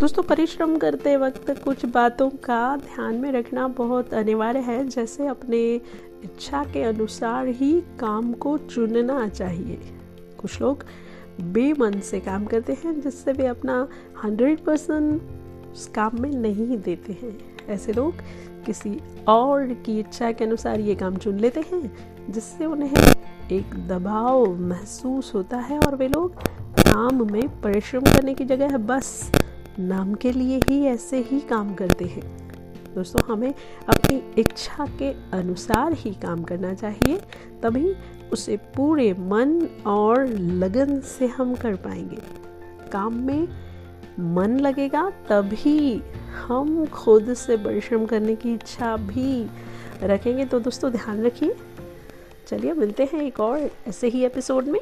दोस्तों, परिश्रम करते वक्त कुछ बातों का ध्यान में रखना बहुत अनिवार्य है। जैसे अपने इच्छा के अनुसार ही काम को चुनना चाहिए। कुछ लोग बेमन से काम करते हैं, जिससे वे अपना हंड्रेड परसेंट काम में नहीं देते हैं। ऐसे लोग किसी और की इच्छा के अनुसार ये काम चुन लेते हैं, जिससे उन्हें एक दबाव महसूस होता है और वे लोग काम में परिश्रम करने की जगह बस नाम के लिए ही ऐसे ही काम करते हैं। दोस्तों, हमें अपनी इच्छा के अनुसार ही काम करना चाहिए, तभी उसे पूरे मन और लगन से हम कर पाएँगे। काम में मन लगेगा, तभी हम खुद से परिश्रम करने की इच्छा भी रखेंगे। तो दोस्तों, ध्यान रखिए। चलिए, मिलते हैं एक और ऐसे ही एपिसोड में।